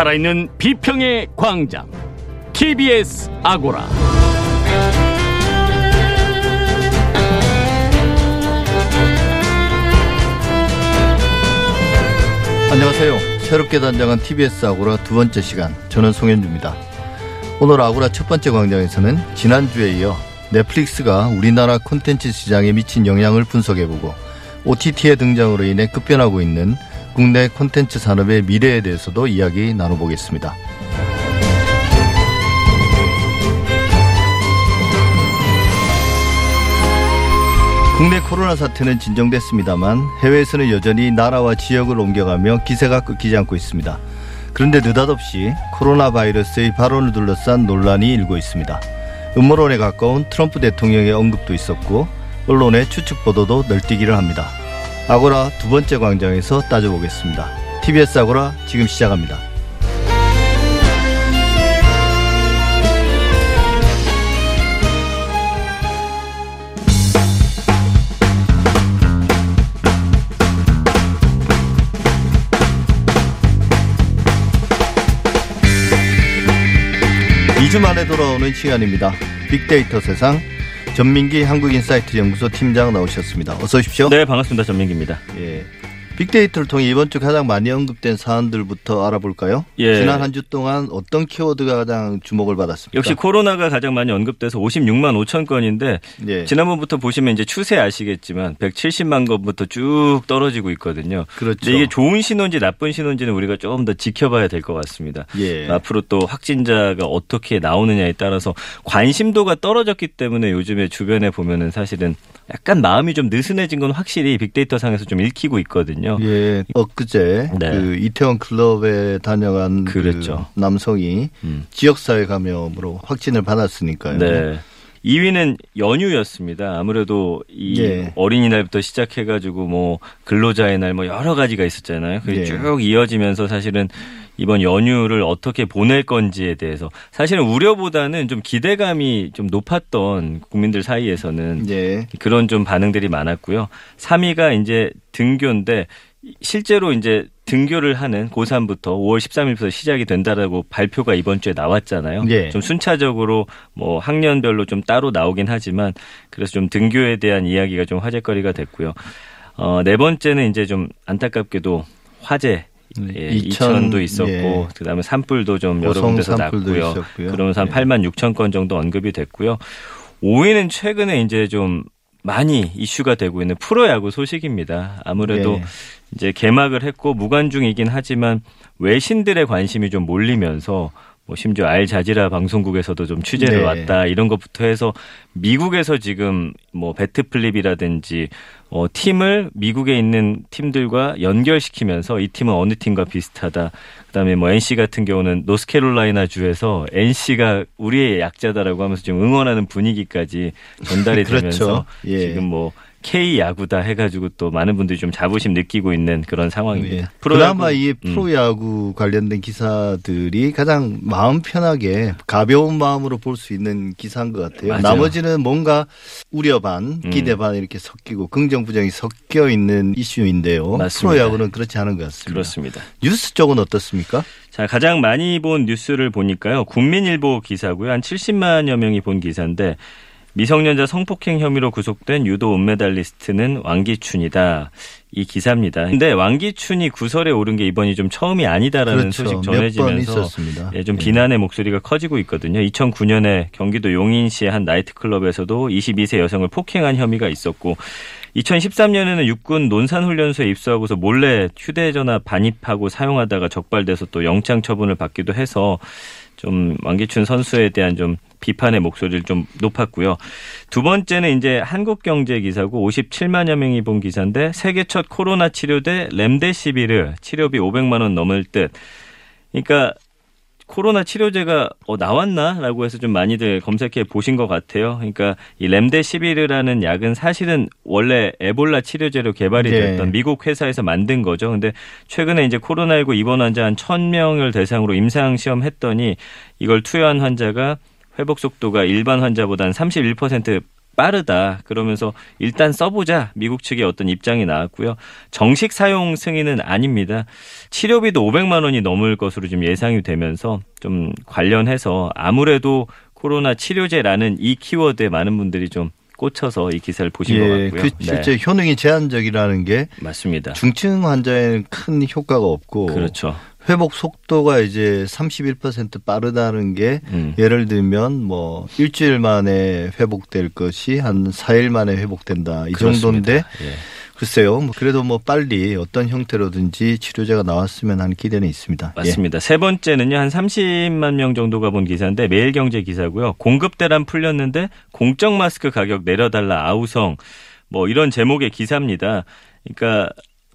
살아있는 비평의 광장 TBS 아고라 안녕하세요. 새롭게 단장한 TBS 아고라 두 번째 시간. 저는 송현주입니다. 오늘 아고라 첫 번째 광장에서는 지난주에 이어 넷플릭스가 우리나라 콘텐츠 시장에 미친 영향을 분석해보고 OTT의 등장으로 인해 급변하고 있는 국내 콘텐츠 산업의 미래에 대해서도 이야기 나눠보겠습니다. 국내 코로나 사태는 진정됐습니다만 해외에서는 여전히 나라와 지역을 옮겨가며 기세가 끊기지 않고 있습니다. 그런데 느닷없이 코로나 바이러스의 발언을 둘러싼 논란이 일고 있습니다. 음모론에 가까운 트럼프 대통령의 언급도 있었고 언론의 추측 보도도 널뛰기를 합니다. 아고라 두 번째 광장에서 따져보겠습니다. TBS 아고라 지금 시작합니다. 이주 만에 돌아오는 시간입니다. 빅데이터 세상 전민기 한국인사이트 연구소 팀장 나오셨습니다. 어서 오십시오. 네, 반갑습니다. 전민기입니다. 예. 빅데이터를 통해 이번 주 가장 많이 언급된 사안들부터 알아볼까요? 예. 지난 한 주 동안 어떤 키워드가 가장 주목을 받았습니까? 역시 코로나가 가장 많이 언급돼서 56만 5천 건인데 예. 지난번부터 보시면 이제 추세 아시겠지만 170만 건부터 쭉 떨어지고 있거든요. 그렇죠. 이게 좋은 신호인지 나쁜 신호인지는 우리가 조금 더 지켜봐야 될 것 같습니다. 예. 앞으로 또 확진자가 어떻게 나오느냐에 따라서 관심도가 떨어졌기 때문에 요즘에 주변에 보면은 사실은 약간 마음이 좀 느슨해진 건 확실히 빅데이터 상에서 좀 읽히고 있거든요. 예, 엊그제 네. 그 이태원 클럽에 다녀간 그 그랬죠. 남성이 음. 지역사회 감염으로 확진을 받았으니까요. 네. 2위는 연휴였습니다. 아무래도 이 예. 어린이날부터 시작해가지고 뭐 근로자의 날 뭐 여러 가지가 있었잖아요. 그게 예. 쭉 이어지면서 사실은 이번 연휴를 어떻게 보낼 건지에 대해서 사실은 우려보다는 좀 기대감이 좀 높았던 국민들 사이에서는 예. 그런 좀 반응들이 많았고요. 3위가 이제 등교인데 실제로 이제 등교를 하는 고3부터 5월 13일부터 시작이 된다라고 발표가 이번 주에 나왔잖아요. 예. 좀 순차적으로 뭐 학년별로 좀 따로 나오긴 하지만 그래서 좀 등교에 대한 이야기가 좀 화제거리가 됐고요. 어, 네 번째는 이제 좀 안타깝게도 화재 예, 이천, 이천 도 있었고 예. 그다음에 산불도 좀 여러 군데서 났고요. 있었고요. 그러면서 한 예. 8만 6천 건 정도 언급이 됐고요. 5위는 최근에 이제 좀 많이 이슈가 되고 있는 프로야구 소식입니다. 아무래도 예. 이제 개막을 했고 무관중이긴 하지만 외신들의 관심이 좀 몰리면서 뭐 심지어 알 자지라 방송국에서도 좀 취재를 네. 왔다 이런 것부터 해서 미국에서 지금 뭐 bat flip이라든지 어 팀을 미국에 있는 팀들과 연결시키면서 이 팀은 어느 팀과 비슷하다. 그다음에 뭐 NC 같은 경우는 노스캐롤라이나 주에서 NC가 우리의 약자다라고 하면서 지금 응원하는 분위기까지 전달이 그렇죠. 되면서 예. 지금 뭐 K 야구다 해가지고 또 많은 분들이 좀 자부심 느끼고 있는 그런 상황입니다. 예. 프로야구, 그나마 이 음. 프로야구 관련된 기사들이 가장 마음 편하게 가벼운 마음으로 볼 수 있는 기사인 것 같아요. 맞아요. 나머지는 뭔가 우려 반, 음. 기대 반 이렇게 섞이고 긍정 부정이 섞여 있는 이슈인데요. 맞습니다. 프로야구는 그렇지 않은 것 같습니다. 그렇습니다. 뉴스 쪽은 어떻습니까? 자, 가장 많이 본 뉴스를 보니까요. 국민일보 기사고요. 한 70만여 명이 본 기사인데 미성년자 성폭행 혐의로 구속된 유도 은메달리스트는 왕기춘이다. 이 기사입니다. 근데 왕기춘이 구설에 오른 게 이번이 좀 처음이 아니다라는 그렇죠. 소식 전해지면서. 예, 좀 예. 비난의 목소리가 커지고 있거든요. 2009년에 경기도 용인시의 한 나이트클럽에서도 22세 여성을 폭행한 혐의가 있었고 2013년에는 육군 논산훈련소에 입소하고서 몰래 휴대전화 반입하고 사용하다가 적발돼서 또 영장 처분을 받기도 해서 좀 왕기춘 선수에 대한 좀 비판의 목소리를 좀 높았고요. 두 번째는 이제 한국경제 기사고 57만여 명이 본 기사인데 세계 첫 코로나 치료제 렘데시비르 치료비 500만 원 넘을 듯. 그러니까 코로나 치료제가 어, 나왔나라고 해서 좀 많이들 검색해 보신 것 같아요. 그러니까 이 렘데시비르라는 약은 사실은 원래 에볼라 치료제로 개발이 네. 됐던 미국 회사에서 만든 거죠. 근데 최근에 이제 코로나19 입원 환자 한 1000명을 대상으로 임상 시험했더니 이걸 투여한 환자가 회복 속도가 일반 환자보다는 31% 빠르다. 그러면서 일단 써보자. 미국 측의 어떤 입장이 나왔고요. 정식 사용 승인은 아닙니다. 치료비도 500만 원이 넘을 것으로 지금 예상이 되면서 좀 관련해서 아무래도 코로나 치료제라는 이 키워드에 많은 분들이 좀 꽂혀서 이 기사를 보신 것 예, 같고요. 그 실제 효능이 제한적이라는 게 맞습니다. 중증 환자에는 큰 효과가 없고 그렇죠. 회복 속도가 이제 31% 빠르다는 게 음. 예를 들면 뭐 일주일 만에 회복될 것이 한 4일 만에 회복된다 이 정도인데 그렇습니다. 예. 글쎄요. 뭐 그래도 뭐 빨리 어떤 형태로든지 치료제가 나왔으면 하는 기대는 있습니다. 예. 맞습니다. 세 번째는요, 한 30만 명 정도가 본 기사인데 매일경제 기사고요. 공급 대란 풀렸는데 공적 마스크 가격 내려달라 아우성 뭐 이런 제목의 기사입니다. 그러니까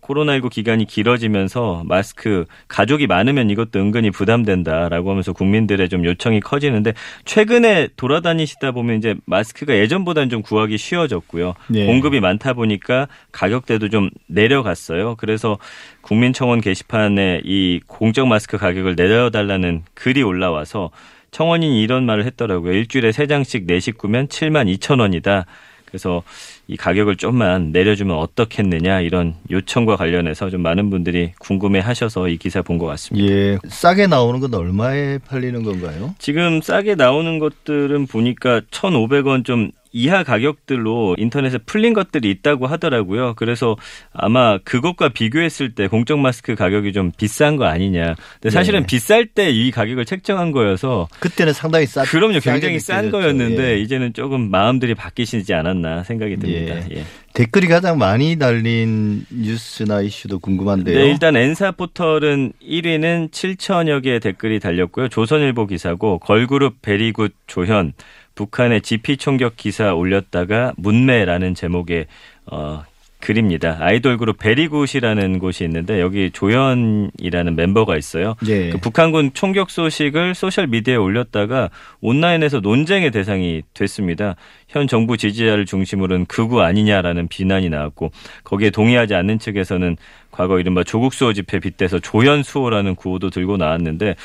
코로나19 기간이 길어지면서 마스크 가족이 많으면 이것도 은근히 부담된다라고 하면서 국민들의 좀 요청이 커지는데 최근에 돌아다니시다 보면 이제 마스크가 예전보다는 좀 구하기 쉬워졌고요. 네. 공급이 많다 보니까 가격대도 좀 내려갔어요. 그래서 국민청원 게시판에 이 공적 마스크 가격을 내려달라는 글이 올라와서 청원인이 이런 말을 했더라고요. 일주일에 세 장씩 내 식구면 7만 2천 원이다. 그래서 이 가격을 좀만 내려주면 어떻겠느냐 이런 요청과 관련해서 좀 많은 분들이 궁금해 하셔서 이 기사 본 것 같습니다. 예. 싸게 나오는 건 얼마에 팔리는 건가요? 지금 싸게 나오는 것들은 보니까 1,500원 좀 이하 가격들로 인터넷에 풀린 것들이 있다고 하더라고요. 그래서 아마 그것과 비교했을 때 공적 마스크 가격이 좀 비싼 거 아니냐. 근데 사실은 네. 비쌀 때 이 가격을 책정한 거여서 그때는 상당히 싸. 그럼요. 굉장히 싼. 거였는데 예. 이제는 조금 마음들이 바뀌시지 않았나 생각이 듭니다. 예. 예. 댓글이 가장 많이 달린 뉴스나 이슈도 궁금한데요. 네, 일단 N사 포털은 1위는 7천여 개의 댓글이 달렸고요. 조선일보 기사고 걸그룹 베리굿 조현 북한의 GP 총격 기사 올렸다가 뭇매라는 제목의 어 글입니다. 아이돌 그룹 베리굿이라는 곳이 있는데 여기 조현이라는 멤버가 있어요. 예. 그 북한군 총격 소식을 소셜 미디어에 올렸다가 온라인에서 논쟁의 대상이 됐습니다. 현 정부 지지자를 중심으로는 극우 아니냐라는 비난이 나왔고 거기에 동의하지 않는 측에서는 과거 이른바 조국 수호 집회 빗대서 조현 수호라는 구호도 들고 나왔는데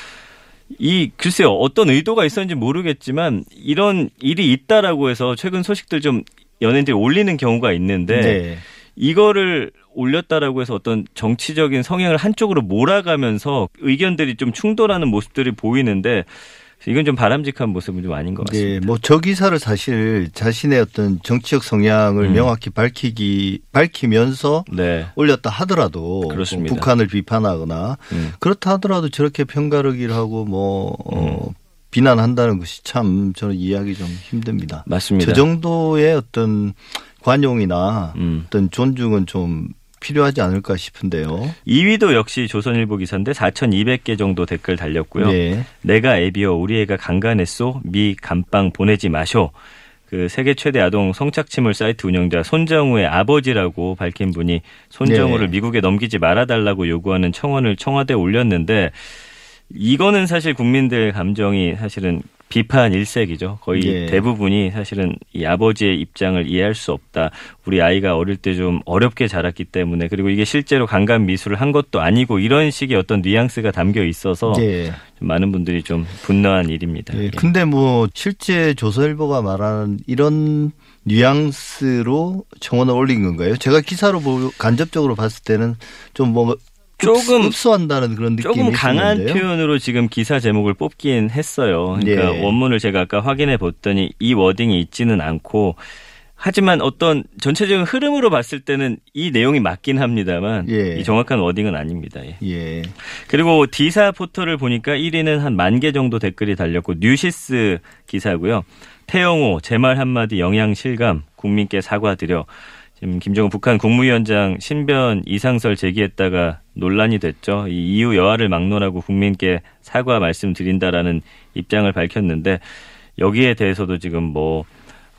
이 글쎄요 어떤 의도가 있었는지 모르겠지만 이런 일이 있다라고 해서 최근 소식들 좀 연예인들이 올리는 경우가 있는데 네. 이거를 올렸다라고 해서 어떤 정치적인 성향을 한쪽으로 몰아가면서 의견들이 좀 충돌하는 모습들이 보이는데 이건 좀 바람직한 모습은 좀 아닌 것 같습니다. 네, 뭐 저 기사를 사실 자신의 어떤 정치적 성향을 음. 명확히 밝히기 밝히면서 네. 올렸다 하더라도 그렇습니다. 뭐 북한을 비판하거나 음. 그렇다 하더라도 저렇게 평가르기를 하고 뭐 어, 음. 비난한다는 것이 참 저는 이해하기 좀 힘듭니다. 맞습니다. 저 정도의 어떤 관용이나 음. 어떤 존중은 좀 필요하지 않을까 싶은데요. 2위도 역시 조선일보 기사인데 4,200개 정도 댓글 달렸고요. 네. 내가 애비여 우리 애가 강간했소 미 감빵 보내지 마쇼. 그 세계 최대 아동 성착취물 사이트 운영자 손정우의 아버지라고 밝힌 분이 손정우를 네. 미국에 넘기지 말아달라고 요구하는 청원을 청와대에 올렸는데 이거는 사실 국민들 감정이 사실은 비판 일색이죠. 거의 예. 대부분이 사실은 이 아버지의 입장을 이해할 수 없다. 우리 아이가 어릴 때 좀 어렵게 자랐기 때문에 그리고 이게 실제로 강간 미술을 한 것도 아니고 이런 식의 어떤 뉘앙스가 담겨 있어서 예. 좀 많은 분들이 좀 분노한 일입니다. 예, 예. 근데 뭐 실제 조선일보가 말하는 이런 뉘앙스로 청원을 올린 건가요? 제가 기사로 보 간접적으로 봤을 때는 좀 뭐 조금- 흡수한다는 그런 느낌이 조금 강한 있었는데요. 표현으로 지금 기사 제목을 뽑긴 했어요. 그러니까 예. 원문을 제가 아까 확인해 봤더니 이 워딩이 있지는 않고 하지만 어떤 전체적인 흐름으로 봤을 때는 이 내용이 맞긴 합니다만 예. 이 정확한 워딩은 아닙니다. 예. 예. 그리고 D사 포털을 보니까 1위는 한 만 개 정도 댓글이 달렸고 뉴시스 기사고요. 태영호 제 말 한마디 영향 실감 국민께 사과드려 지금 김정은 북한 국무위원장 신변 이상설 제기했다가 논란이 됐죠. 이 이유 여하를 막론하고 국민께 사과 말씀드린다라는 입장을 밝혔는데 여기에 대해서도 지금 뭐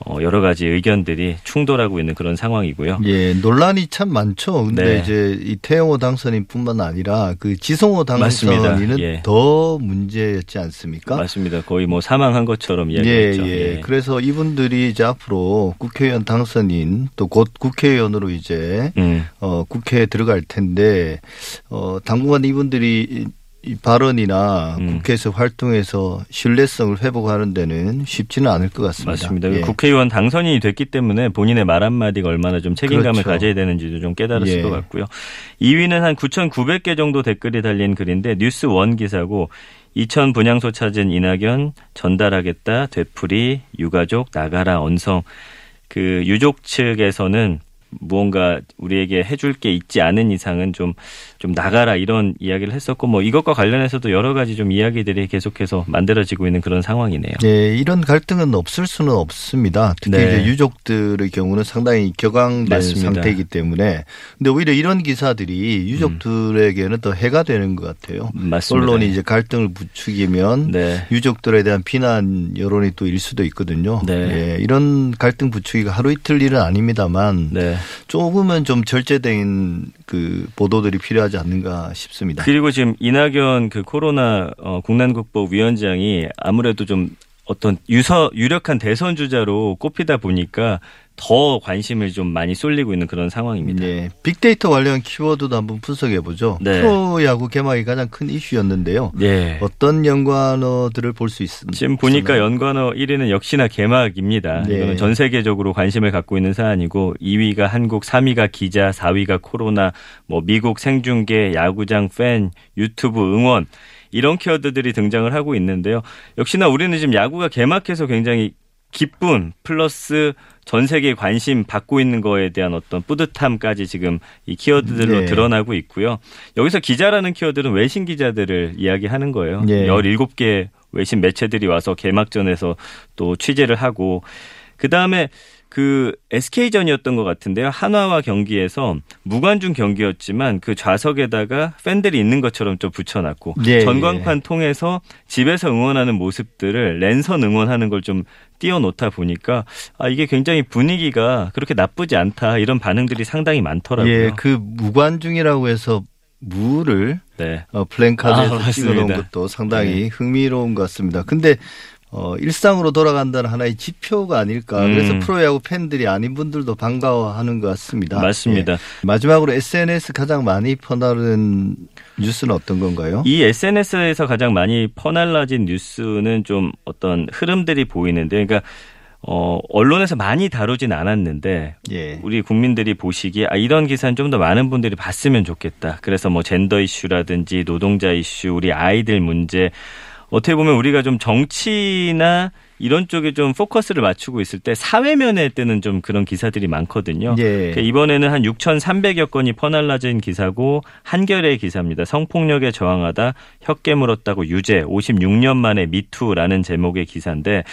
어, 여러 가지 의견들이 충돌하고 있는 그런 상황이고요. 예, 논란이 참 많죠. 근데 네. 이제 이 태영호 당선인뿐만 아니라 그 지성호. 당선인은 예. 더 문제였지 않습니까? 맞습니다. 거의 뭐 사망한 것처럼 예, 이야기했죠. 예. 그래서 이분들이 이제 앞으로 국회의원 당선인 또 곧 국회의원으로 이제 음. 어, 국회에 들어갈 텐데, 어, 당분간 이분들이 이 발언이나 음. 국회에서 활동해서 신뢰성을 회복하는 데는 쉽지는 않을 것 같습니다. 맞습니다. 예. 국회의원 당선인이 됐기 때문에 본인의 말 한마디가 얼마나 좀 책임감을 그렇죠. 가져야 되는지도 좀 깨달았을 예. 것 같고요. 2위는 한 9,900개 정도 댓글이 달린 글인데 뉴스 원 기사고 2천 분향소 찾은 이낙연 전달하겠다 되풀이 유가족 나가라 언성 그 유족 측에서는 무언가 우리에게 해줄 게 있지 않은 이상은 좀, 좀 나가라 이런 이야기를 했었고 뭐 이것과 관련해서도 여러 가지 좀 이야기들이 계속해서 만들어지고 있는 그런 상황이네요. 네, 이런 갈등은 없을 수는 없습니다. 특히 네. 이제 유족들의 경우는 상당히 격앙된 맞습니다. 상태이기 때문에. 근데 오히려 이런 기사들이 유족들에게는 더 해가 되는 것 같아요. 맞습니다. 언론이 이제 갈등을 부추기면 네. 유족들에 대한 비난 여론이 또 일 수도 있거든요. 네. 예, 이런 갈등 부추기가 하루 이틀 일은 아닙니다만 네. 조금은 좀 절제된 그 보도들이 필요하지 않는가 싶습니다. 그리고 지금 이낙연 그 코로나 어, 국난국복 위원장이 아무래도 좀 어떤 유서 유력한 대선 주자로 꼽히다 보니까 더 관심을 좀 많이 쏠리고 있는 그런 상황입니다. 네, 빅데이터 관련 키워드도 한번 분석해 보죠. 네. 프로야구 개막이 가장 큰 이슈였는데요. 네. 어떤 연관어들을 볼 수 있습니다. 지금 보니까 연관어 1위는 역시나 개막입니다. 네. 이거는 전 세계적으로 관심을 갖고 있는 사안이고 2위가 한국, 3위가 기자, 4위가 코로나, 뭐 미국 생중계, 야구장 팬, 유튜브 응원 이런 키워드들이 등장을 하고 있는데요. 역시나 우리는 지금 야구가 개막해서 굉장히 기쁨 플러스 전 세계 관심 받고 있는 거에 대한 어떤 뿌듯함까지 지금 이 키워드들로 네. 드러나고 있고요. 여기서 기자라는 키워드는 외신 기자들을 이야기하는 거예요. 네. 17개 외신 매체들이 와서 개막전에서 또 취재를 하고 그다음에 그 SK전이었던 것 같은데요. 한화와 경기에서 무관중 경기였지만 그 좌석에다가 팬들이 있는 것처럼 좀 붙여놨고 예, 전광판 통해서 집에서 응원하는 모습들을 랜선 응원하는 걸 좀 띄워놓다 보니까 아 이게 굉장히 분위기가 그렇게 나쁘지 않다 이런 반응들이 상당히 많더라고요. 예, 그 무관중이라고 해서 무를 네. 어, 플랜카드에서 아. 찍어놓은 것도 상당히 네. 흥미로운 것 같습니다. 근데 어, 일상으로 돌아간다는 하나의 지표가 아닐까. 음. 그래서 프로야구 팬들이 아닌 분들도 반가워하는 것 같습니다. 맞습니다. 예. 마지막으로 SNS 가장 많이 퍼나른 뉴스는 어떤 건가요? 이 SNS에서 가장 많이 퍼날라진 뉴스는 좀 어떤 흐름들이 보이는데, 그러니까 어 언론에서 많이 다루진 않았는데 예. 우리 국민들이 보시기에 아 이런 기사는 좀 더 많은 분들이 봤으면 좋겠다. 그래서 뭐 젠더 이슈라든지 노동자 이슈, 우리 아이들 문제 어떻게 보면 우리가 좀 정치나 이런 쪽에 좀 포커스를 맞추고 있을 때 사회면에 뜨는 좀 그런 기사들이 많거든요. 예. 그러니까 이번에는 한 6,300여 건이 퍼날라진 기사고 한겨레 기사입니다. 성폭력에 저항하다 혀깨 물었다고 유죄 56년 만에 미투라는 제목의 기사인데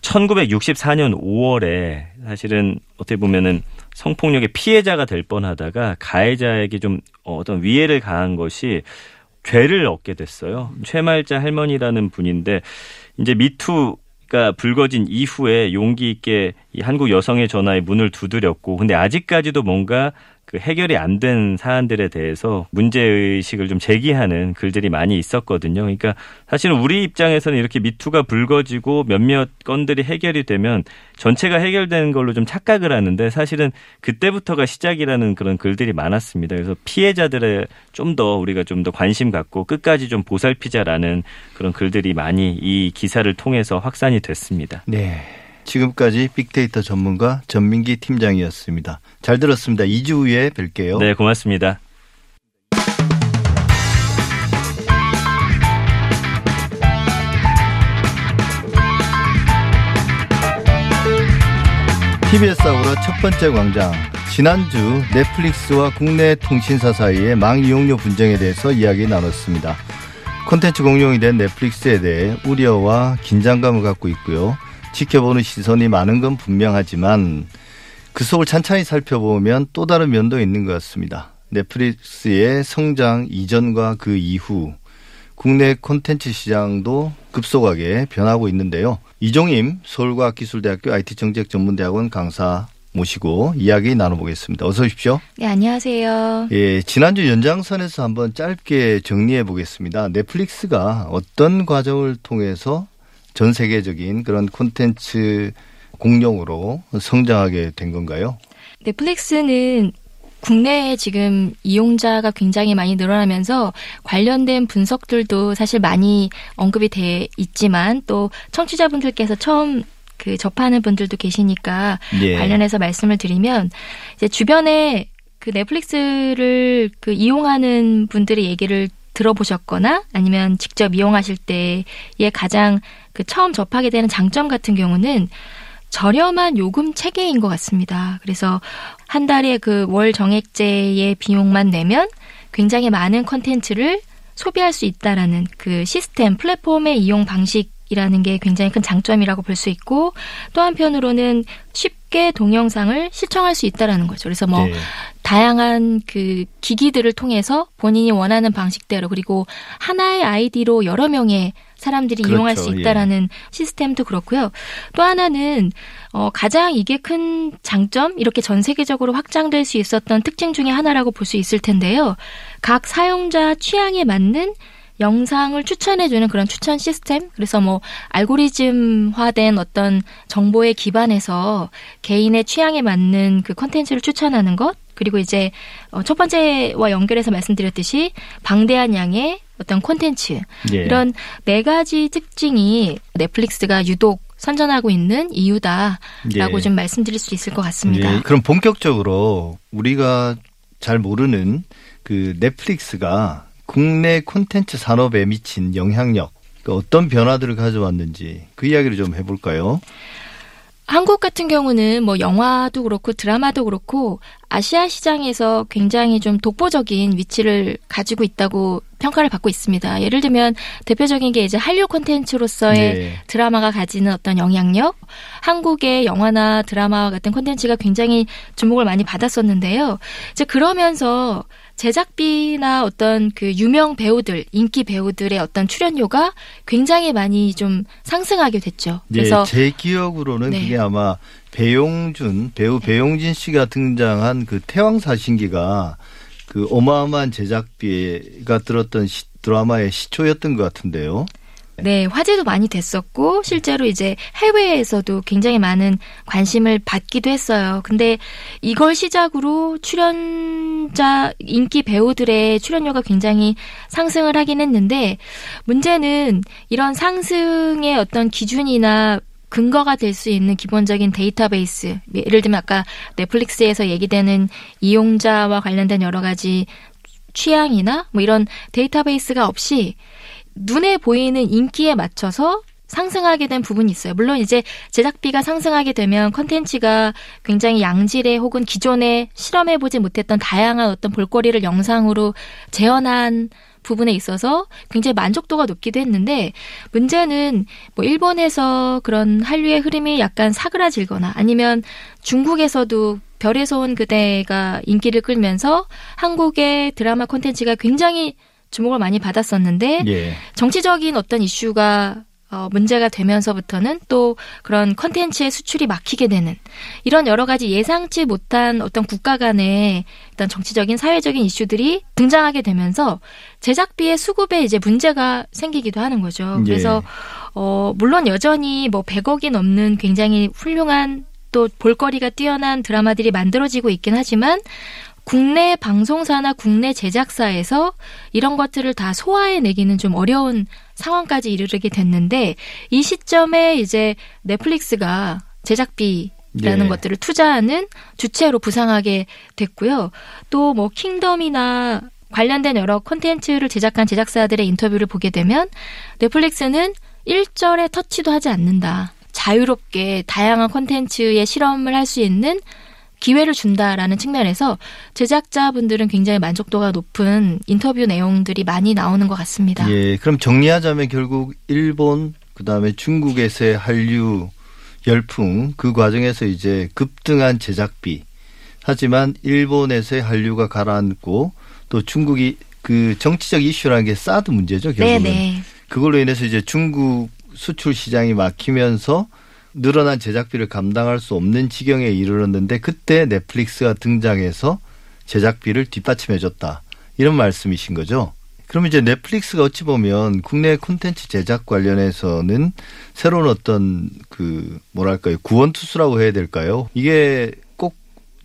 1964년 5월에 사실은 어떻게 보면은 성폭력의 피해자가 될 뻔하다가 가해자에게 좀 어떤 위해를 가한 것이 죄를 얻게 됐어요. 최말자 할머니라는 분인데 이제 미투 가 불거진 이후에 용기 있게 이 한국 여성의 전화에 문을 두드렸고 근데 아직까지도 뭔가 그 해결이 안 된 사안들에 대해서 문제 의식을 좀 제기하는 글들이 많이 있었거든요. 그러니까 사실은 우리 입장에서는 이렇게 미투가 불거지고 몇몇 건들이 해결이 되면 전체가 해결되는 걸로 좀 착각을 하는데 사실은 그때부터가 시작이라는 그런 글들이 많았습니다. 그래서 피해자들의 좀 더 우리가 좀 더 관심 갖고 끝까지 좀 보살피자라는 그런 글들이 많이 이 기사를 통해서 확산이 됐습니다. 네. 지금까지 빅데이터 전문가 전민기 팀장이었습니다. 잘 들었습니다. 2주 후에 뵐게요. 네, 고맙습니다. TBS 아우라 첫 번째 광장. 지난주 넷플릭스와 국내 통신사 사이의 망 이용료 분쟁에 대해서 이야기 나눴습니다. 콘텐츠 공룡이 된 넷플릭스에 대해 우려와 긴장감을 갖고 있고요. 지켜보는 시선이 많은 건 분명하지만 그 속을 찬찬히 살펴보면 또 다른 면도 있는 것 같습니다. 넷플릭스의 성장 이전과 그 이후 국내 콘텐츠 시장도 급속하게 변하고 있는데요. 이종임 서울과학기술대학교 IT정책전문대학원 강사 모시고 이야기 나눠보겠습니다. 어서 오십시오. 네, 안녕하세요. 예, 지난주 연장선에서 한번 짧게 정리해 보겠습니다. 넷플릭스가 어떤 과정을 통해서 전 세계적인 그런 콘텐츠 공룡으로 성장하게 된 건가요? 넷플릭스는 국내에 지금 이용자가 굉장히 많이 늘어나면서 관련된 분석들도 사실 많이 언급이 돼 있지만 또 청취자분들께서 처음 그 접하는 분들도 계시니까 예. 관련해서 말씀을 드리면 이제 주변에 그 넷플릭스를 그 이용하는 분들의 얘기를 들어보셨거나 아니면 직접 이용하실 때의 가장 그 처음 접하게 되는 장점 같은 경우는 저렴한 요금 체계인 것 같습니다. 그래서 한 달에 그 월 정액제의 비용만 내면 굉장히 많은 컨텐츠를 소비할 수 있다라는 그 시스템 플랫폼의 이용 방식 이라는 게 굉장히 큰 장점이라고 볼 수 있고 또 한편으로는 쉽게 동영상을 시청할 수 있다라는 거죠. 그래서 뭐 네. 다양한 그 기기들을 통해서 본인이 원하는 방식대로 그리고 하나의 아이디로 여러 명의 사람들이 그렇죠. 이용할 수 있다라는 시스템도 그렇고요. 또 하나는 어 가장 이게 큰 장점 이렇게 전 세계적으로 확장될 수 있었던 특징 중에 하나라고 볼 수 있을 텐데요. 각 사용자 취향에 맞는 영상을 추천해주는 그런 추천 시스템. 그래서 뭐 알고리즘화된 어떤 정보에 기반해서 개인의 취향에 맞는 그 컨텐츠를 추천하는 것. 그리고 이제 어, 첫 번째와 연결해서 말씀드렸듯이 방대한 양의 어떤 콘텐츠 예. 이런 네 가지 특징이 넷플릭스가 유독 선전하고 있는 이유다라고 예. 좀 말씀드릴 수 있을 것 같습니다. 예, 그럼 본격적으로 우리가 잘 모르는 그 넷플릭스가 국내 콘텐츠 산업에 미친 영향력, 그 어떤 변화들을 가져왔는지 그 이야기를 좀 해볼까요? 한국 같은 경우는 뭐 영화도 그렇고 드라마도 그렇고 아시아 시장에서 굉장히 좀 독보적인 위치를 가지고 있다고 평가를 받고 있습니다. 예를 들면 대표적인 게 이제 한류 콘텐츠로서의 네. 드라마가 가지는 어떤 영향력, 한국의 영화나 드라마 같은 콘텐츠가 굉장히 주목을 많이 받았었는데요. 이제 그러면서 제작비나 어떤 그 유명 배우들, 인기 배우들의 어떤 출연료가 굉장히 많이 좀 상승하게 됐죠. 그래서 예, 제 기억으로는 네. 그게 아마 배용준 배우 배용진 씨가 등장한 그 태왕사신기가 그 어마어마한 제작비가 들었던 시- 드라마의 시초였던 것 같은데요. 네, 화제도 많이 됐었고, 실제로 이제 해외에서도 굉장히 많은 관심을 받기도 했어요. 근데 이걸 시작으로 출연자, 인기 배우들의 출연료가 굉장히 상승을 하긴 했는데, 문제는 이런 상승의 어떤 기준이나 근거가 될 수 있는 기본적인 데이터베이스. 예를 들면 아까 넷플릭스에서 얘기되는 이용자와 관련된 여러 가지 취향이나 뭐 이런 데이터베이스가 없이 눈에 보이는 인기에 맞춰서 상승하게 된 부분이 있어요. 물론 이제 제작비가 상승하게 되면 컨텐츠가 굉장히 양질의 혹은 기존에 실험해보지 못했던 다양한 어떤 볼거리를 영상으로 재현한 부분에 있어서 굉장히 만족도가 높기도 했는데 문제는 뭐 일본에서 그런 한류의 흐름이 약간 사그라질거나 아니면 중국에서도 별에서 온 그대가 인기를 끌면서 한국의 드라마 콘텐츠가 굉장히 주목을 많이 받았었는데 예. 정치적인 어떤 이슈가 어, 문제가 되면서부터는 또 그런 컨텐츠의 수출이 막히게 되는 이런 여러 가지 예상치 못한 어떤 국가 간의 어떤 정치적인 사회적인 이슈들이 등장하게 되면서 제작비의 수급에 이제 문제가 생기기도 하는 거죠. 예. 그래서 어, 물론 여전히 뭐 100억이 넘는 굉장히 훌륭한 또 볼거리가 뛰어난 드라마들이 만들어지고 있긴 하지만 국내 방송사나 국내 제작사에서 이런 것들을 다 소화해내기는 좀 어려운 상황까지 이르게 됐는데 이 시점에 이제 넷플릭스가 제작비 라는 예. 것들을 투자하는 주체로 부상하게 됐고요. 또 뭐 킹덤이나 관련된 여러 콘텐츠를 제작한 제작사들의 인터뷰를 보게 되면 넷플릭스는 일절에 터치도 하지 않는다. 자유롭게 다양한 콘텐츠에 실험을 할 수 있는 기회를 준다라는 측면에서 제작자분들은 굉장히 만족도가 높은 인터뷰 내용들이 많이 나오는 것 같습니다. 예, 그럼 정리하자면 결국 일본 그다음에 중국에서의 한류 열풍 그 과정에서 이제 급등한 제작비 하지만 일본에서의 한류가 가라앉고 또 중국이 그 정치적 이슈라는 게 사드 문제죠 결국은 네네. 그걸로 인해서 이제 중국 수출 시장이 막히면서 늘어난 제작비를 감당할 수 없는 지경에 이르렀는데 그때 넷플릭스가 등장해서 제작비를 뒷받침해줬다 이런 말씀이신 거죠. 그러면 이제 넷플릭스가 어찌 보면 국내 콘텐츠 제작 관련해서는 새로운 어떤 그 뭐랄까요 구원 투수라고 해야 될까요? 이게 꼭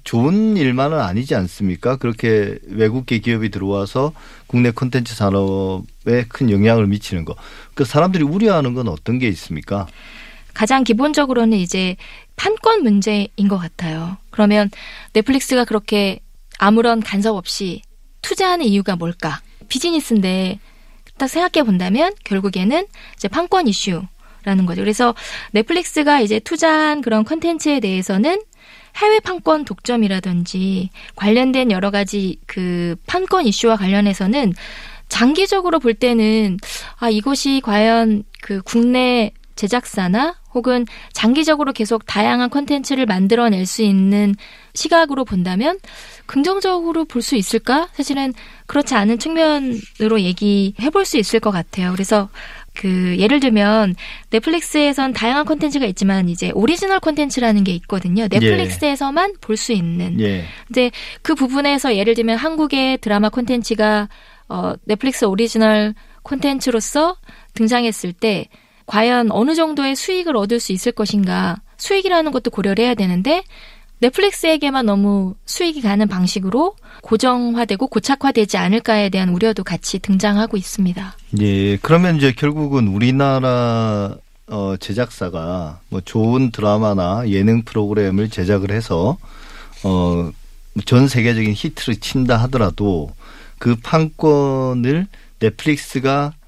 좋은 일만은 아니지 않습니까? 그렇게 외국계 기업이 들어와서 국내 콘텐츠 산업에 큰 영향을 미치는 거. 그 사람들이 우려하는 건 어떤 게 있습니까? 가장 기본적으로는 이제 판권 문제인 것 같아요. 그러면 넷플릭스가 그렇게 아무런 간섭 없이 투자하는 이유가 뭘까? 비즈니스인데 딱 생각해 본다면 결국에는 이제 판권 이슈라는 거죠. 그래서 넷플릭스가 이제 투자한 그런 컨텐츠에 대해서는 해외 판권 독점이라든지 관련된 여러 가지 그 판권 이슈와 관련해서는 장기적으로 볼 때는 아 이것이 과연 그 국내 제작사나 혹은 장기적으로 계속 다양한 콘텐츠를 만들어낼 수 있는 시각으로 본다면 긍정적으로 볼 수 있을까? 사실은 그렇지 않은 측면으로 얘기해 볼 수 있을 것 같아요. 그래서 그 예를 들면 넷플릭스에선 다양한 콘텐츠가 있지만 이제 오리지널 콘텐츠라는 게 있거든요. 넷플릭스에서만 볼수 있는. 예. 이제 그 부분에서 예를 들면 한국의 드라마 콘텐츠가 어 넷플릭스 오리지널 콘텐츠로서 등장했을 때 과연 어느 정도의 수익을 얻을 수 있을 것인가 수익이라는 것도 고려를 해야 되는데 넷플릭스에게만 너무 수익이 가는 방식으로 고정화되고 고착화되지 않을까에 대한 우려도 같이 등장하고 있습니다. 예. 그러면 이제 결국은 우리나라 어 제작사가 뭐 좋은 드라마나 예능 프로그램을 제작을 해서 어 전 세계적인 히트를 친다 하더라도 그 판권을 넷플릭스가 어,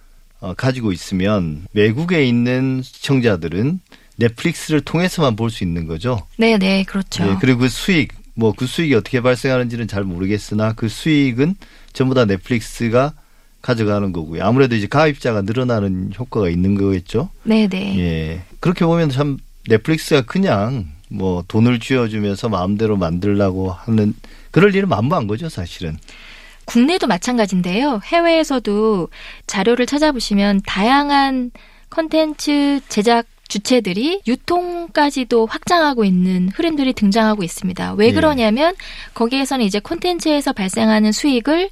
가지고 있으면 외국에 있는 시청자들은 넷플릭스를 통해서만 볼 수 있는 거죠. 네, 네, 그렇죠. 예, 그리고 그 수익, 뭐 그 수익이 어떻게 발생하는지는 잘 모르겠으나 그 수익은 전부 다 넷플릭스가 가져가는 거고요. 아무래도 이제 가입자가 늘어나는 효과가 있는 거겠죠. 네, 네. 예. 그렇게 보면 참 넷플릭스가 그냥 뭐 돈을 쥐어주면서 마음대로 만들라고 하는 그럴 일은 만무한 거죠, 사실은. 국내도 마찬가지인데요. 해외에서도 자료를 찾아보시면 다양한 컨텐츠 제작 주체들이 유통까지도 확장하고 있는 흐름들이 등장하고 있습니다. 왜 예. 그러냐면 거기에서는 이제 콘텐츠에서 발생하는 수익을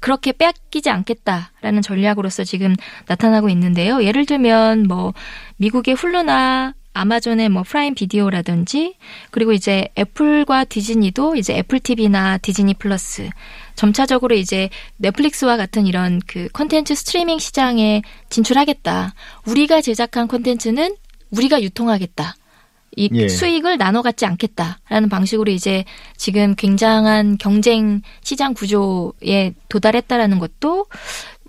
그렇게 뺏기지 않겠다라는 전략으로서 지금 나타나고 있는데요. 예를 들면 뭐 미국의 훌루나 아마존의 뭐 프라임 비디오라든지 그리고 이제 애플과 디즈니도 이제 애플 TV나 디즈니 플러스 점차적으로 이제 넷플릭스와 같은 이런 그 콘텐츠 스트리밍 시장에 진출하겠다. 우리가 제작한 콘텐츠는 우리가 유통하겠다. 이 예. 수익을 나눠 갖지 않겠다라는 방식으로 이제 지금 굉장한 경쟁 시장 구조에 도달했다라는 것도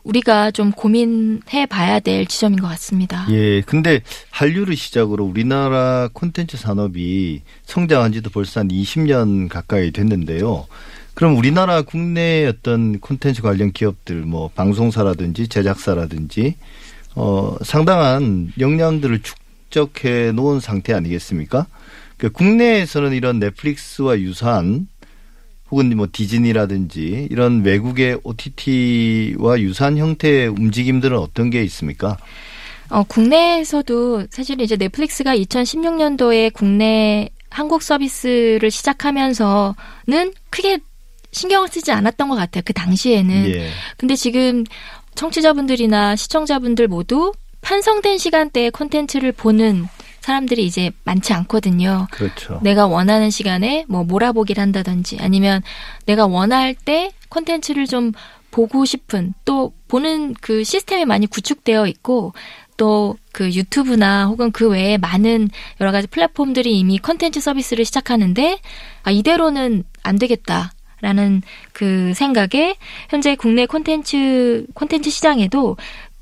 우리가 좀 고민해 봐야 될 지점인 것 같습니다. 예. 근데 한류를 시작으로 우리나라 콘텐츠 산업이 성장한 지도 벌써 한 20년 가까이 됐는데요. 그럼 우리나라 국내 어떤 콘텐츠 관련 기업들 뭐 방송사라든지 제작사라든지 어 상당한 역량들을 축적해 놓은 상태 아니겠습니까? 그 국내에서는 이런 넷플릭스와 유사한 혹은 뭐 디즈니라든지 이런 외국의 OTT와 유사한 형태의 움직임들은 어떤 게 있습니까? 어, 국내에서도 사실 이제 넷플릭스가 2016년도에 국내 한국 서비스를 시작하면서는 크게 신경을 쓰지 않았던 것 같아요. 그 당시에는. 예. 근데 지금 청취자분들이나 시청자분들 모두 편성된 시간대에 콘텐츠를 보는 사람들이 이제 많지 않거든요. 그렇죠. 내가 원하는 시간에 뭐 몰아보기를 한다든지 아니면 내가 원할 때 콘텐츠를 좀 보고 싶은 또 보는 그 시스템이 많이 구축되어 있고 또 그 유튜브나 혹은 그 외에 많은 여러 가지 플랫폼들이 이미 콘텐츠 서비스를 시작하는데 아 이대로는 안 되겠다. 라는 그 생각에 현재 국내 콘텐츠 콘텐츠 시장에도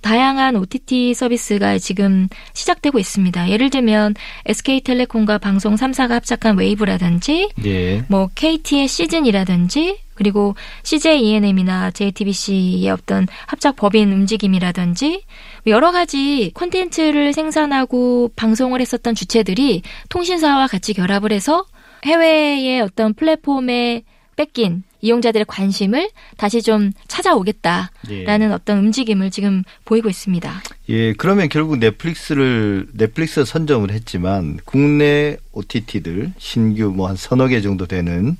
다양한 OTT 서비스가 지금 시작되고 있습니다. 예를 들면 SK텔레콤과 방송 3사가 합작한 웨이브라든지 예. 뭐 KT의 시즌이라든지 그리고 CJ ENM이나 JTBC의 어떤 합작 법인 움직임이라든지 여러 가지 콘텐츠를 생산하고 방송을 했었던 주체들이 통신사와 같이 결합을 해서 해외의 어떤 플랫폼에 뺏긴 이용자들의 관심을 다시 좀 찾아오겠다라는 어떤 움직임을 지금 보이고 있습니다. 예, 그러면 결국 넷플릭스를 넷플릭스 선점을 했지만 국내 OTT들 신규 뭐 한 서너 개 정도 되는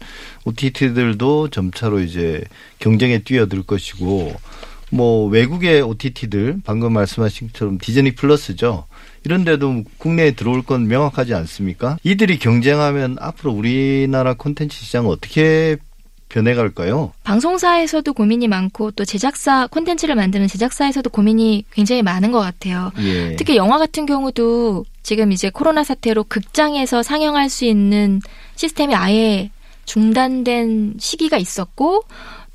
OTT들도 점차로 이제 경쟁에 뛰어들 것이고 뭐 외국의 OTT들 방금 말씀하신 것처럼 디즈니 플러스죠. 이런 데도 국내에 들어올 건 명확하지 않습니까? 이들이 경쟁하면 앞으로 우리나라 콘텐츠 시장은 어떻게 변해갈까요? 방송사에서도 고민이 많고 또 제작사 콘텐츠를 만드는 제작사에서도 고민이 굉장히 많은 것 같아요. 예. 특히 영화 같은 경우도 지금 이제 코로나 사태로 극장에서 상영할 수 있는 시스템이 아예 중단된 시기가 있었고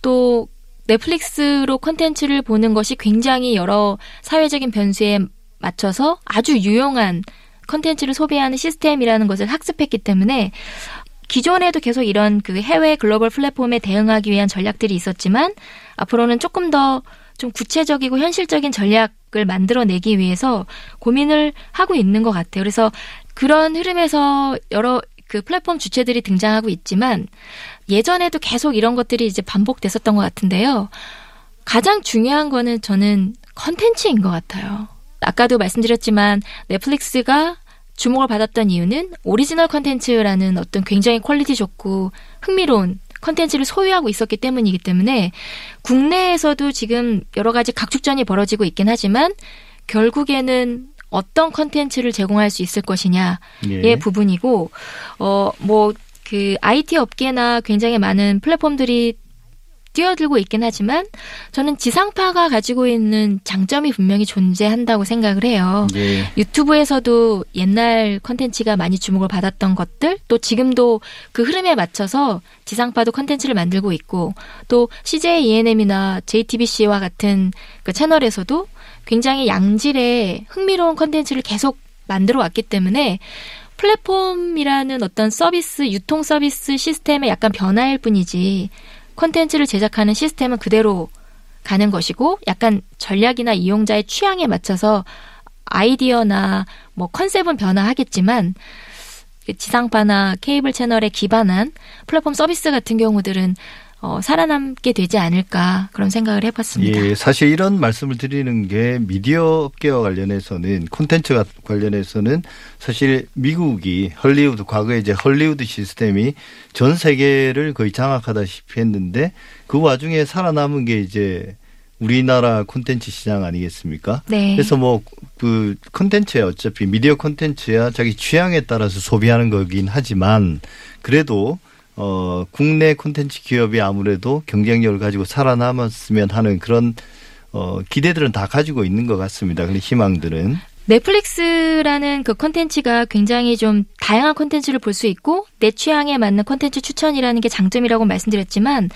또 넷플릭스로 콘텐츠를 보는 것이 굉장히 여러 사회적인 변수에 맞춰서 아주 유용한 콘텐츠를 소비하는 시스템이라는 것을 학습했기 때문에 기존에도 계속 이런 그 해외 글로벌 플랫폼에 대응하기 위한 전략들이 있었지만 앞으로는 조금 더 좀 구체적이고 현실적인 전략을 만들어내기 위해서 고민을 하고 있는 것 같아요. 그래서 그런 흐름에서 여러 그 플랫폼 주체들이 등장하고 있지만 예전에도 계속 이런 것들이 이제 반복됐었던 것 같은데요. 가장 중요한 거는 저는 컨텐츠인 것 같아요. 아까도 말씀드렸지만 넷플릭스가 주목을 받았던 이유는 오리지널 컨텐츠라는 어떤 굉장히 퀄리티 좋고 흥미로운 컨텐츠를 소유하고 있었기 때문이기 때문에 국내에서도 지금 여러 가지 각축전이 벌어지고 있긴 하지만 결국에는 어떤 컨텐츠를 제공할 수 있을 것이냐의 예. 부분이고 어뭐 그 IT 업계나 굉장히 많은 플랫폼들이 뛰어들고 있긴 하지만 저는 지상파가 가지고 있는 장점이 분명히 존재한다고 생각을 해요. 예. 유튜브에서도 옛날 컨텐츠가 많이 주목을 받았던 것들 또 지금도 그 흐름에 맞춰서 지상파도 컨텐츠를 만들고 있고 또 CJ ENM이나 JTBC와 같은 그 채널에서도 굉장히 양질의 흥미로운 컨텐츠를 계속 만들어 왔기 때문에 플랫폼이라는 어떤 서비스 유통 서비스 시스템의 약간 변화일 뿐이지 컨텐츠를 제작하는 시스템은 그대로 가는 것이고 약간 전략이나 이용자의 취향에 맞춰서 아이디어나 뭐 컨셉은 변화하겠지만 지상파나 케이블 채널에 기반한 플랫폼 서비스 같은 경우들은 어, 살아남게 되지 않을까 그런 생각을 해봤습니다. 예, 사실 이런 말씀을 드리는 게 미디어 업계와 관련해서는 콘텐츠와 관련해서는 사실 미국이 헐리우드 과거에 이제 헐리우드 시스템이 전 세계를 거의 장악하다시피 했는데 그 와중에 살아남은 게 이제 우리나라 콘텐츠 시장 아니겠습니까? 네. 그래서 뭐 그 콘텐츠야 어차피 미디어 콘텐츠야 자기 취향에 따라서 소비하는 거긴 하지만 그래도 어 국내 콘텐츠 기업이 아무래도 경쟁력을 가지고 살아남았으면 하는 그런 어 기대들은 다 가지고 있는 것 같습니다. 그런 희망들은 넷플릭스라는 그 콘텐츠가 굉장히 좀 다양한 콘텐츠를 볼 수 있고 내 취향에 맞는 콘텐츠 추천이라는 게 장점이라고 말씀드렸지만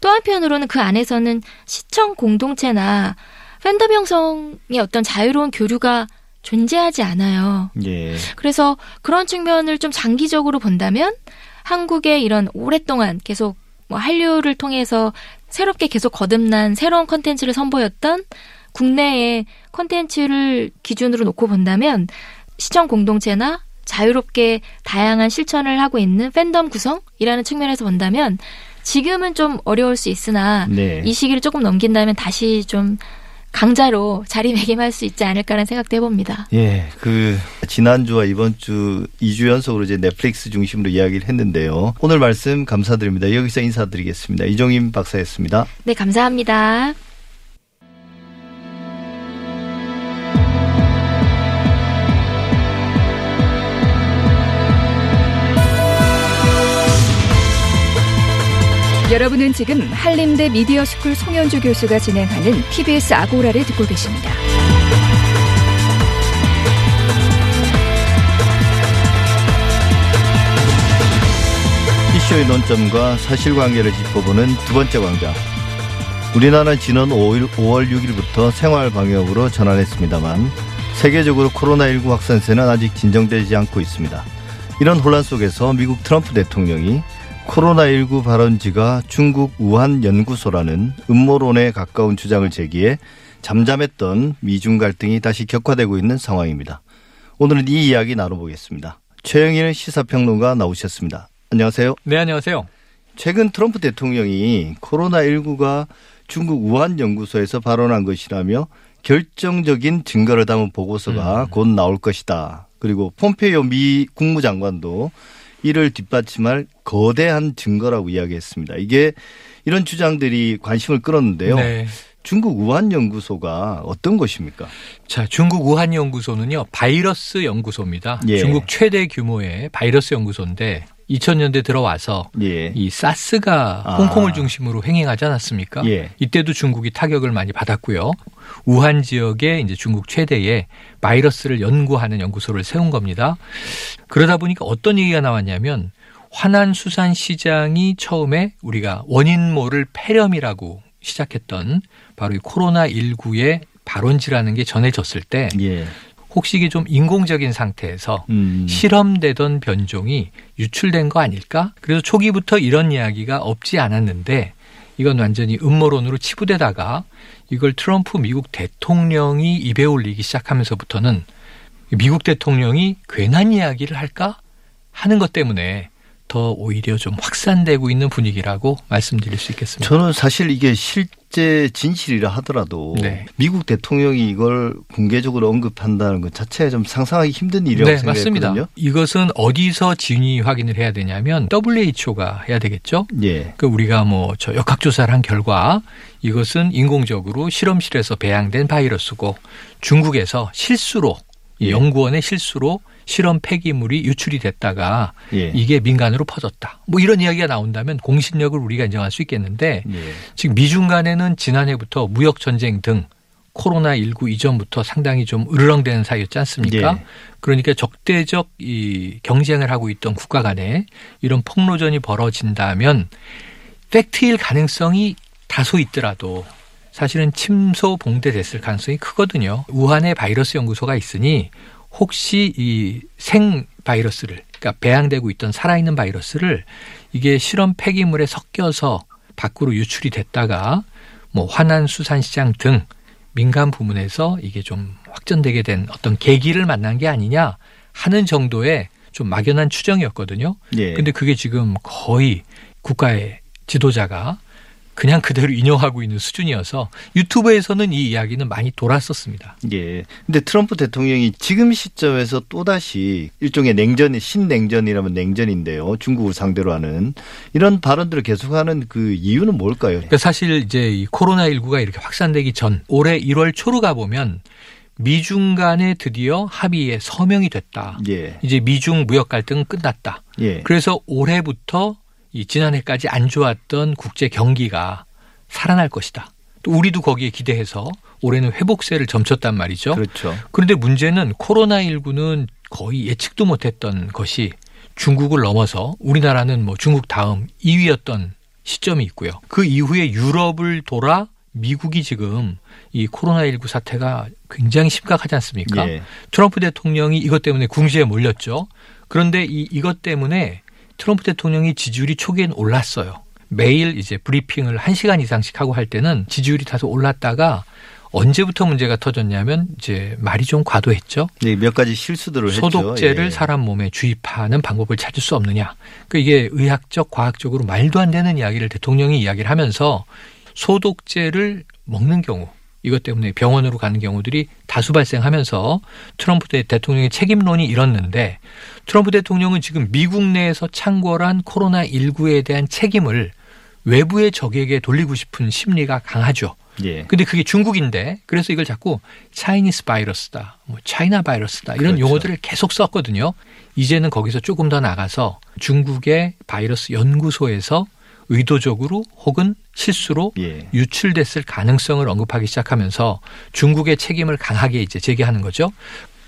또 한편으로는 그 안에서는 시청 공동체나 팬덤 형성의 어떤 자유로운 교류가 존재하지 않아요. 예. 그래서 그런 측면을 좀 장기적으로 본다면 한국의 이런 오랫동안 계속 뭐 한류를 통해서 새롭게 계속 거듭난 새로운 컨텐츠를 선보였던 국내의 컨텐츠를 기준으로 놓고 본다면 시청 공동체나 자유롭게 다양한 실천을 하고 있는 팬덤 구성이라는 측면에서 본다면 지금은 좀 어려울 수 있으나 네. 이 시기를 조금 넘긴다면 다시 좀 강자로 자리매김할 수 있지 않을까라는 생각도 해봅니다. 예, 그 지난주와 이번 주 2주 연속으로 이제 넷플릭스 중심으로 이야기를 했는데요. 오늘 말씀 감사드립니다. 여기서 인사드리겠습니다. 이종임 박사였습니다. 네, 감사합니다. 여러분은 지금 한림대 미디어스쿨 송현주 교수가 진행하는 TBS 아고라를 듣고 계십니다. 이슈의 논점과 사실관계를 짚어보는 두 번째 광장. 우리나라는 지난 5일, 5월 6일부터 생활 방역으로 전환했습니다만 세계적으로 코로나19 확산세는 아직 진정되지 않고 있습니다. 이런 혼란 속에서 미국 트럼프 대통령이 코로나19 발원지가 중국 우한 연구소라는 음모론에 가까운 주장을 제기해 잠잠했던 미중 갈등이 다시 격화되고 있는 상황입니다. 오늘은 이 이야기 나눠보겠습니다. 최영일 시사평론가 나오셨습니다. 안녕하세요. 네, 안녕하세요. 최근 트럼프 대통령이 코로나19가 중국 우한 연구소에서 발언한 것이라며 결정적인 증거를 담은 보고서가 곧 나올 것이다. 그리고 폼페이오 미 국무장관도 이를 뒷받침할 거대한 증거라고 이야기했습니다. 이게 이런 주장들이 관심을 끌었는데요. 네. 중국 우한 연구소가 어떤 곳입니까? 자, 중국 우한 연구소는요, 바이러스 연구소입니다. 예. 중국 최대 규모의 바이러스 연구소인데 2000년대 들어와서 예. 이 사스가 아. 홍콩을 중심으로 횡행하지 않았습니까? 예. 이때도 중국이 타격을 많이 받았고요. 우한 지역에 이제 중국 최대의 바이러스를 연구하는 연구소를 세운 겁니다. 그러다 보니까 어떤 얘기가 나왔냐면 화난 수산 시장이 처음에 우리가 원인 모를 폐렴이라고 시작했던 바로 이 코로나 19의 발원지라는 게 전해졌을 때 예. 혹시 이게 좀 인공적인 상태에서 음. 실험되던 변종이 유출된 거 아닐까? 그래서 초기부터 이런 이야기가 없지 않았는데 이건 완전히 음모론으로 치부되다가 이걸 트럼프 미국 대통령이 입에 올리기 시작하면서부터는 미국 대통령이 괜한 이야기를 할까 하는 것 때문에 더 오히려 좀 확산되고 있는 분위기라고 말씀드릴 수 있겠습니다. 저는 사실 이게 실제 진실이라 하더라도 네. 미국 대통령이 이걸 공개적으로 언급한다는 것 자체가 좀 상상하기 힘든 일이라고 네, 맞습니다. 생각했거든요. 이것은 어디서 진위 확인을 해야 되냐면 WHO가 해야 되겠죠. 예. 그 우리가 뭐 저 역학조사를 한 결과 이것은 인공적으로 실험실에서 배양된 바이러스고 중국에서 실수로 이 예. 연구원의 실수로 실험 폐기물이 유출이 됐다가 예. 이게 민간으로 퍼졌다. 뭐 이런 이야기가 나온다면 공신력을 우리가 인정할 수 있겠는데 예. 지금 미중 간에는 지난해부터 무역 전쟁 등 코로나 19 이전부터 상당히 좀 으르렁대는 사이였지 않습니까? 예. 그러니까 적대적 이 경쟁을 하고 있던 국가 간에 이런 폭로전이 벌어진다면 팩트일 가능성이 다소 있더라도 사실은 침소 봉대됐을 가능성이 크거든요. 우한에 바이러스 연구소가 있으니 혹시 이 생 바이러스를 그러니까 배양되고 있던 살아있는 바이러스를 이게 실험 폐기물에 섞여서 밖으로 유출이 됐다가 뭐 화난 수산시장 등 민간 부문에서 이게 좀 확전되게 된 어떤 계기를 만난 게 아니냐 하는 정도의 좀 막연한 추정이었거든요. 예. 근데 그게 지금 거의 국가의 지도자가 그냥 그대로 인용하고 있는 수준이어서 유튜브에서는 이 이야기는 많이 돌았었습니다. 예. 근데 트럼프 대통령이 지금 시점에서 또다시 일종의 냉전이 신냉전이라면 냉전인데요. 중국을 상대로 하는 이런 발언들을 계속하는 그 이유는 뭘까요? 그러니까 사실 이제 이 코로나19가 이렇게 확산되기 전 올해 1월 초로 가보면 미중 간에 드디어 합의에 서명이 됐다. 예. 이제 미중 무역 갈등은 끝났다. 예. 그래서 올해부터 이 지난해까지 안 좋았던 국제 경기가 살아날 것이다. 또 우리도 거기에 기대해서 올해는 회복세를 점쳤단 말이죠. 그렇죠. 그런데 문제는 코로나19는 거의 예측도 못했던 것이 중국을 넘어서 우리나라는 뭐 중국 다음 2위였던 시점이 있고요. 그 이후에 유럽을 돌아 미국이 지금 이 코로나19 사태가 굉장히 심각하지 않습니까? 예. 트럼프 대통령이 이것 때문에 궁지에 몰렸죠. 그런데 이, 이것 때문에 트럼프 대통령이 지지율이 초기엔 올랐어요. 매일 이제 브리핑을 한시간 이상씩 하고 할 때는 지지율이 다소 올랐다가 언제부터 문제가 터졌냐면 이제 말이 좀 과도했죠. 네, 몇 가지 실수들을 했죠. 소독제를 예. 사람 몸에 주입하는 방법을 찾을 수 없느냐. 그 이게 의학적, 과학적으로 말도 안 되는 이야기를 대통령이 이야기를 하면서 소독제를 먹는 경우 이것 때문에 병원으로 가는 경우들이 다수 발생하면서 트럼프 대- 대통령의 책임론이 일었는데 트럼프 대통령은 지금 미국 내에서 창궐한 코로나19에 대한 책임을 외부의 적에게 돌리고 싶은 심리가 강하죠. 예. 근데 그게 중국인데 그래서 이걸 자꾸 차이니스 바이러스다, 뭐 차이나 바이러스다 이런 그렇죠. 용어들을 계속 썼거든요. 이제는 거기서 조금 더 나가서 중국의 바이러스 연구소에서 의도적으로 혹은 실수로 예. 유출됐을 가능성을 언급하기 시작하면서 중국의 책임을 강하게 이제 제기하는 거죠.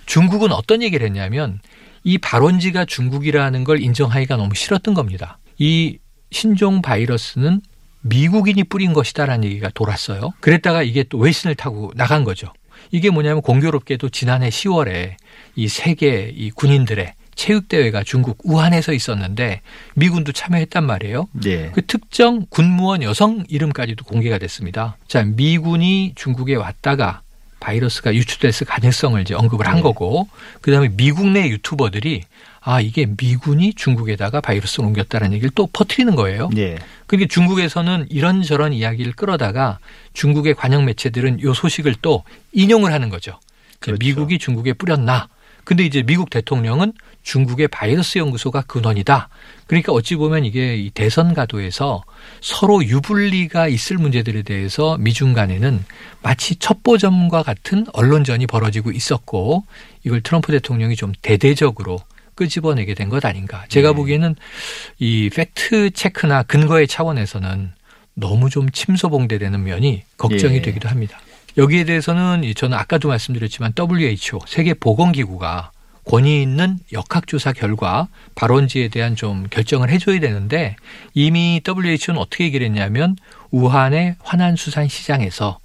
중국은 어떤 얘기를 했냐면 이 발원지가 중국이라는 걸 인정하기가 너무 싫었던 겁니다. 이 신종 바이러스는 미국인이 뿌린 것이다라는 얘기가 돌았어요. 그랬다가 이게 또 외신을 타고 나간 거죠. 이게 뭐냐면 공교롭게도 지난해 10월에 이 세계 이 군인들의 체육대회가 중국 우한에서 있었는데 미군도 참여했단 말이에요. 예. 그 특정 군무원 여성 이름까지도 공개가 됐습니다. 자, 미군이 중국에 왔다가 바이러스가 유출됐을 가능성을 이제 언급을 한 네. 거고, 그 다음에 미국 내 유튜버들이 아, 이게 미군이 중국에다가 바이러스를 옮겼다는 얘기를 또 퍼뜨리는 거예요. 예. 그게 중국에서는 이런저런 이야기를 끌어다가 중국의 관영 매체들은 요 소식을 또 인용을 하는 거죠. 자, 그렇죠. 미국이 중국에 뿌렸나? 근데 이제 미국 대통령은 중국의 바이러스 연구소가 근원이다. 그러니까 어찌 보면 이게 이 대선 가도에서 서로 유불리가 있을 문제들에 대해서 미중 간에는 마치 첩보전과 같은 언론전이 벌어지고 있었고 이걸 트럼프 대통령이 좀 대대적으로 끄집어내게 된 것 아닌가. 제가 네. 보기에는 이 팩트 체크나 근거의 차원에서는 너무 좀 침소봉대되는 면이 걱정이 예. 되기도 합니다. 여기에 대해서는 이 저는 아까도 말씀드렸지만 WHO 세계 보건기구가 권위 있는 역학조사 결과 발원지에 대한 좀 결정을 해줘야 되는데 이미 WHO는 어떻게 얘기를 했냐면 우한의 환안수산 시장에서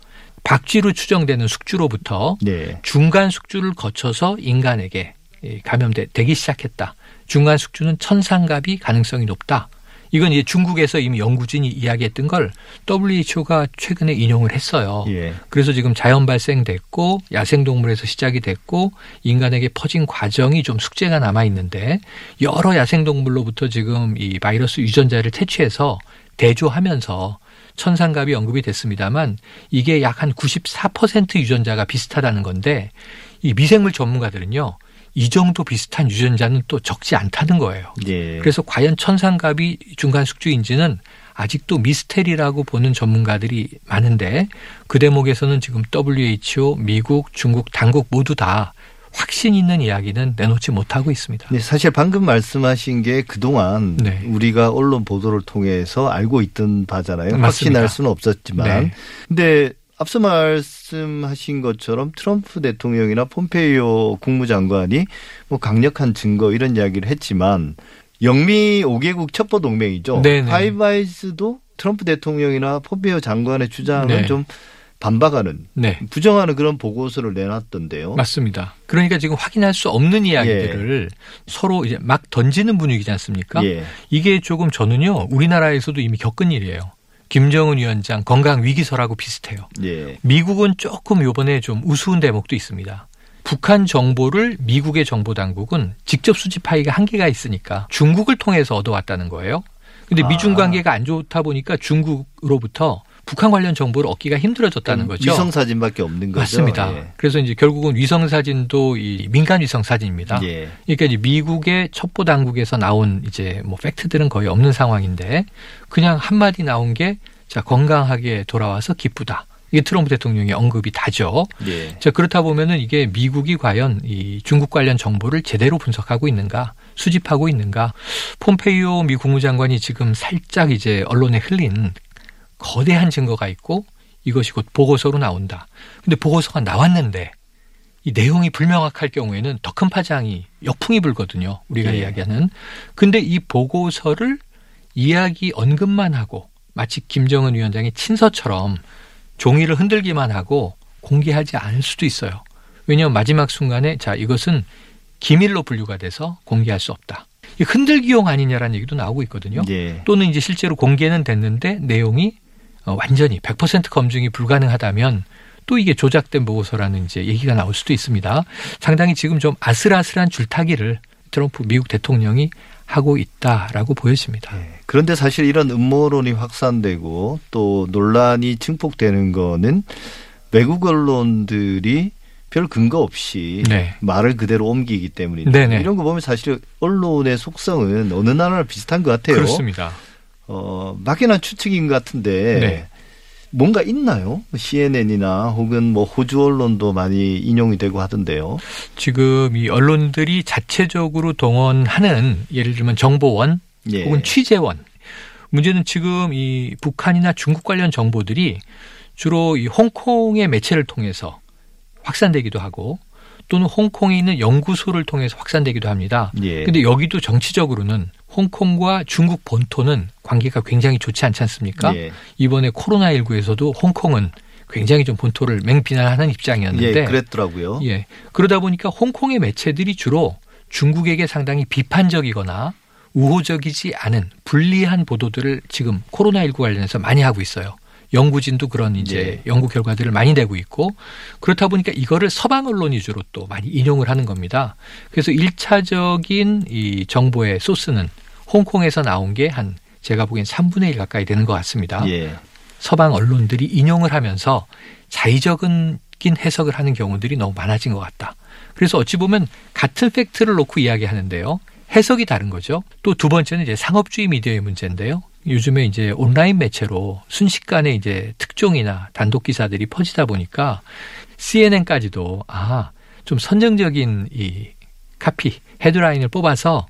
박쥐로 추정되는 숙주로부터 네. 중간 숙주를 거쳐서 인간에게 이 감염되기 시작했다. 중간 숙주는 천상갑이 가능성이 높다. 이건 이제 중국에서 이미 연구진이 이야기했던 걸 WHO가 최근에 인용을 했어요. 예. 그래서 지금 자연 발생됐고 야생동물에서 시작이 됐고 인간에게 퍼진 과정이 좀 숙제가 남아 있는데 여러 야생동물로부터 지금 이 바이러스 유전자를 채취해서 대조하면서 천상갑이 언급이 됐습니다만 이게 약 한 94% 유전자가 비슷하다는 건데 이 미생물 전문가들은요 이 정도 비슷한 유전자는 또 적지 않다는 거예요. 예. 그래서 과연 천상갑이 중간 숙주인지는 아직도 미스테리라고 보는 전문가들이 많은데 그 대목에서는 지금 WHO, 미국, 중국 당국 모두 다 확신 있는 이야기는 내놓지 못하고 있습니다. 네, 사실 방금 말씀하신 게 그동안 네. 우리가 언론 보도를 통해서 알고 있던 바잖아요. 맞습니다. 확신할 수는 없었지만. 네. 근데 앞서 말씀하신 것처럼 트럼프 대통령이나 폼페이오 국무장관이 뭐 강력한 증거 이런 이야기를 했지만 영미 5개국 첩보 동맹이죠. 네네. 파이바이스도 트럼프 대통령이나 폼페이오 장관의 주장을 네. 좀 반박하는 네. 부정하는 그런 보고서를 내놨던데요. 맞습니다. 그러니까 지금 확인할 수 없는 이야기들을 서로 이제 막 던지는 분위기지 않습니까? 예. 이게 조금 저는요, 우리나라에서도 이미 겪은 일이에요. 김정은 위원장 건강 위기설하고 비슷해요. 예. 미국은 조금 요번에 좀 우스운 대목도 있습니다. 북한 정보를 미국의 정보 당국은 직접 수집하기가 한계가 있으니까 중국을 통해서 얻어왔다는 거예요. 근데 아. 미중 관계가 안 좋다 보니까 중국으로부터 북한 관련 정보를 얻기가 힘들어졌다는 거죠. 위성 사진밖에 없는 거죠. 맞습니다. 예. 그래서 이제 결국은 위성 사진도 이 민간 위성 사진입니다. 예. 그러니까 이제 미국의 첩보 당국에서 나온 이제 뭐 팩트들은 거의 없는 상황인데 그냥 한 마디 나온 게 자, 건강하게 돌아와서 기쁘다. 이게 트럼프 대통령의 언급이 다죠. 예. 자, 그렇다 보면은 이게 미국이 과연 이 중국 관련 정보를 제대로 분석하고 있는가, 수집하고 있는가. 폼페이오 미 국무장관이 지금 살짝 이제 언론에 흘린 거대한 증거가 있고 이것이 곧 보고서로 나온다. 근데 보고서가 나왔는데 이 내용이 불명확할 경우에는 더 큰 파장이 역풍이 불거든요. 우리가 예. 이야기하는. 근데 이 보고서를 이야기 언급만 하고 마치 김정은 위원장의 친서처럼 종이를 흔들기만 하고 공개하지 않을 수도 있어요. 왜냐하면 마지막 순간에 자 이것은 기밀로 분류가 돼서 공개할 수 없다. 이 흔들기용 아니냐라는 얘기도 나오고 있거든요. 예. 또는 이제 실제로 공개는 됐는데 내용이 어, 완전히 100% 검증이 불가능하다면 또 이게 조작된 보고서라는 이제 얘기가 나올 수도 있습니다. 상당히 지금 좀 아슬아슬한 줄타기를 트럼프 미국 대통령이 하고 있다라고 보여집니다. 예. 그런데 사실 이런 음모론이 확산되고 또 논란이 증폭되는 거는 외국 언론들이 별 근거 없이 네. 말을 그대로 옮기기 때문인데 네네. 이런 거 보면 사실 언론의 속성은 어느 나라나 비슷한 것 같아요. 그렇습니다. 어, 막연한 추측인 것 같은데 네. 뭔가 있나요? CNN이나 혹은 뭐 호주 언론도 많이 인용이 되고 하던데요. 지금 이 언론들이 자체적으로 동원하는 예를 들면 정보원 예. 혹은 취재원. 문제는 지금 이 북한이나 중국 관련 정보들이 주로 이 홍콩의 매체를 통해서 확산되기도 하고 또는 홍콩에 있는 연구소를 통해서 확산되기도 합니다. 예. 근데 여기도 정치적으로는 홍콩과 중국 본토는 관계가 굉장히 좋지 않지 않습니까? 예. 이번에 코로나19에서도 홍콩은 굉장히 좀 본토를 맹비난하는 입장이었는데 예, 그랬더라고요. 예. 그러다 보니까 홍콩의 매체들이 주로 중국에게 상당히 비판적이거나 우호적이지 않은 불리한 보도들을 지금 코로나19 관련해서 많이 하고 있어요. 연구진도 그런 이제 예. 연구 결과들을 많이 내고 있고 그렇다 보니까 이거를 서방 언론 위주로 또 많이 인용을 하는 겁니다. 그래서 일차적인 이 정보의 소스는 홍콩에서 나온 게 한 제가 보기엔 3분의 1 가까이 되는 것 같습니다. 예. 서방 언론들이 인용을 하면서 자의적인 해석을 하는 경우들이 너무 많아진 것 같다. 그래서 어찌 보면 같은 팩트를 놓고 이야기하는데요. 해석이 다른 거죠. 또 두 번째는 이제 상업주의 미디어의 문제인데요. 요즘에 이제 온라인 매체로 순식간에 이제 특종이나 단독 기사들이 퍼지다 보니까 CNN까지도 아, 좀 선정적인 이 카피, 헤드라인을 뽑아서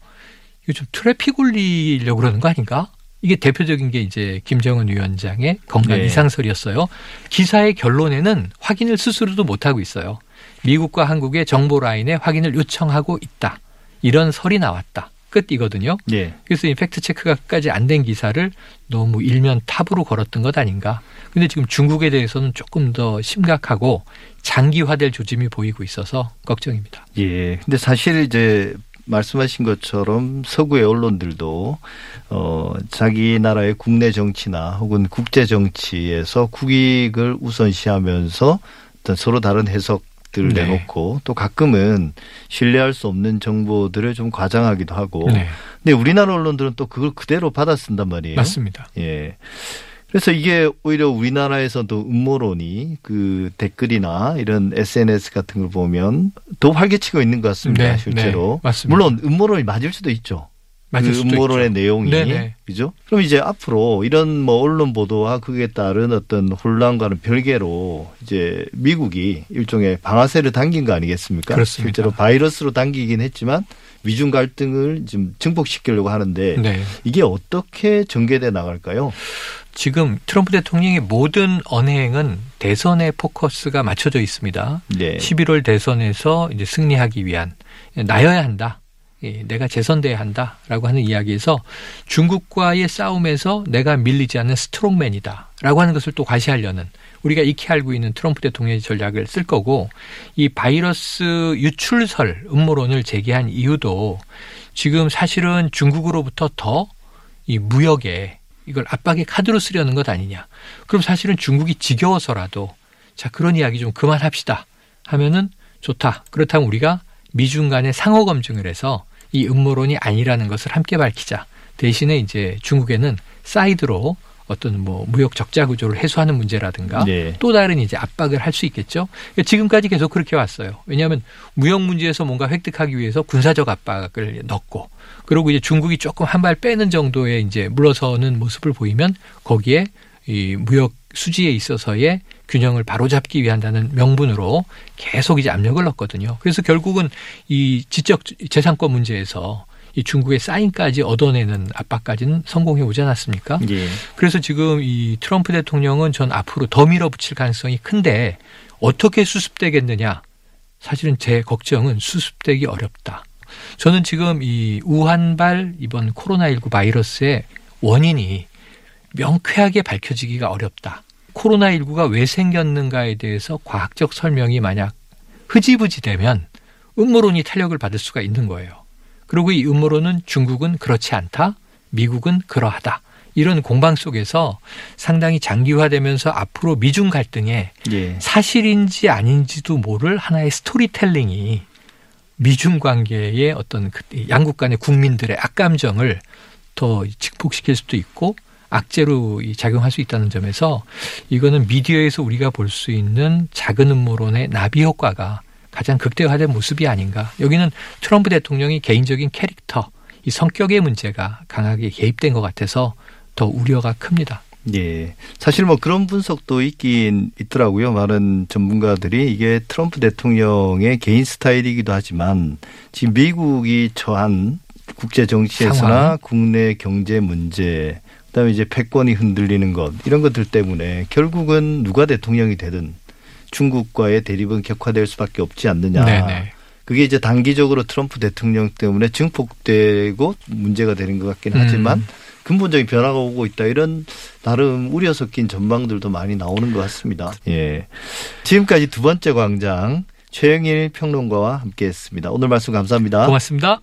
요즘 트래픽 올리려고 그러는 거 아닌가? 이게 대표적인 게 이제 김정은 위원장의 건강 네. 이상설이었어요. 기사의 결론에는 확인을 스스로도 못하고 있어요. 미국과 한국의 정보 라인에 확인을 요청하고 있다. 이런 설이 나왔다. 끝이거든요. 예. 그래서 이 팩트 체크가까지 안 된 기사를 너무 일면 탑으로 걸었던 것 아닌가. 근데 지금 중국에 대해서는 조금 더 심각하고 장기화될 조짐이 보이고 있어서 걱정입니다. 예. 근데 사실 이제 말씀하신 것처럼 서구의 언론들도 어 자기 나라의 국내 정치나 혹은 국제 정치에서 국익을 우선시하면서 어떤 서로 다른 해석들을 네. 내놓고 또 가끔은 신뢰할 수 없는 정보들을 좀 과장하기도 하고 네, 근데 우리나라 언론들은 또 그걸 그대로 받아 쓴단 말이에요. 맞습니다. 예. 그래서 이게 오히려 우리나라에서도 음모론이 그 댓글이나 이런 SNS 같은 걸 보면 더 활개치고 있는 것 같습니다. 네, 실제로. 네, 맞습니다. 물론 음모론이 맞을 수도 있죠. 맞을 그 수도 음모론의 있죠. 내용이 네네. 그죠? 그럼 이제 앞으로 이런 뭐 언론 보도와 그에 따른 어떤 혼란과는 별개로 이제 미국이 일종의 방아쇠를 당긴 거 아니겠습니까? 그렇습니다. 실제로 바이러스로 당기긴 했지만 미중 갈등을 좀 증폭시키려고 하는데 네. 이게 어떻게 전개돼 나갈까요? 지금 트럼프 대통령의 모든 언행은 대선에 포커스가 맞춰져 있습니다. 네. 11월 대선에서 이제 승리하기 위한 나여야 한다. 예, 내가 재선돼야 한다라고 하는 이야기에서 중국과의 싸움에서 내가 밀리지 않는 스트롱맨이다라고 하는 것을 또 과시하려는 우리가 익히 알고 있는 트럼프 대통령의 전략을 쓸 거고 이 바이러스 유출설 음모론을 제기한 이유도 지금 사실은 중국으로부터 더 이 무역에 이걸 압박의 카드로 쓰려는 것 아니냐. 그럼 사실은 중국이 지겨워서라도 자 그런 이야기 좀 그만합시다 하면은 좋다. 그렇다면 우리가 미중 간의 상호 검증을 해서 이 음모론이 아니라는 것을 함께 밝히자. 대신에 이제 중국에는 사이드로 어떤 뭐 무역 적자 구조를 해소하는 문제라든가 네. 또 다른 이제 압박을 할 수 있겠죠. 그러니까 지금까지 계속 그렇게 왔어요. 왜냐하면 무역 문제에서 뭔가 획득하기 위해서 군사적 압박을 넣고 그리고 이제 중국이 조금 한 발 빼는 정도의 이제 물러서는 모습을 보이면 거기에 이 무역 수지에 있어서의 균형을 바로잡기 위한다는 명분으로 계속 이제 압력을 넣었거든요. 그래서 결국은 이 지적 재산권 문제에서 이 중국의 사인까지 얻어내는 압박까지는 성공해 오지 않았습니까? 예. 그래서 지금 이 트럼프 대통령은 전 앞으로 더 밀어붙일 가능성이 큰데 어떻게 수습되겠느냐? 사실은 제 걱정은 수습되기 어렵다. 저는 지금 이 우한발 이번 코로나19 바이러스의 원인이 명쾌하게 밝혀지기가 어렵다. 코로나19가 왜 생겼는가에 대해서 과학적 설명이 만약 흐지부지 되면 음모론이 탄력을 받을 수가 있는 거예요. 그리고 이 음모론은 중국은 그렇지 않다, 미국은 그러하다. 이런 공방 속에서 상당히 장기화되면서 앞으로 미중 갈등에 예. 사실인지 아닌지도 모를 하나의 스토리텔링이 미중 관계의 어떤 그 양국 간의 국민들의 악감정을 더 증폭시킬 수도 있고 악재로 이 작용할 수 있다는 점에서 이거는 미디어에서 우리가 볼 수 있는 작은 음모론의 나비 효과가 가장 극대화된 모습이 아닌가. 여기는 트럼프 대통령이 개인적인 캐릭터, 이 성격의 문제가 강하게 개입된 것 같아서 더 우려가 큽니다. 예. 사실 뭐 그런 분석도 있긴 있더라고요. 많은 전문가들이 이게 트럼프 대통령의 개인 스타일이기도 하지만 지금 미국이 처한 국제 정치에서나. 국내 경제 문제 그다음에 이제 패권이 흔들리는 것 이런 것들 때문에 결국은 누가 대통령이 되든 중국과의 대립은 격화될 수밖에 없지 않느냐. 네네. 그게 이제 단기적으로 트럼프 대통령 때문에 증폭되고 문제가 되는 것 같긴 하지만 음. 근본적인 변화가 오고 있다 이런 나름 우려 섞인 전망들도 많이 나오는 것 같습니다. 예. 지금까지 두 번째 광장 최영일 평론가와 함께했습니다. 오늘 말씀 감사합니다. 고맙습니다.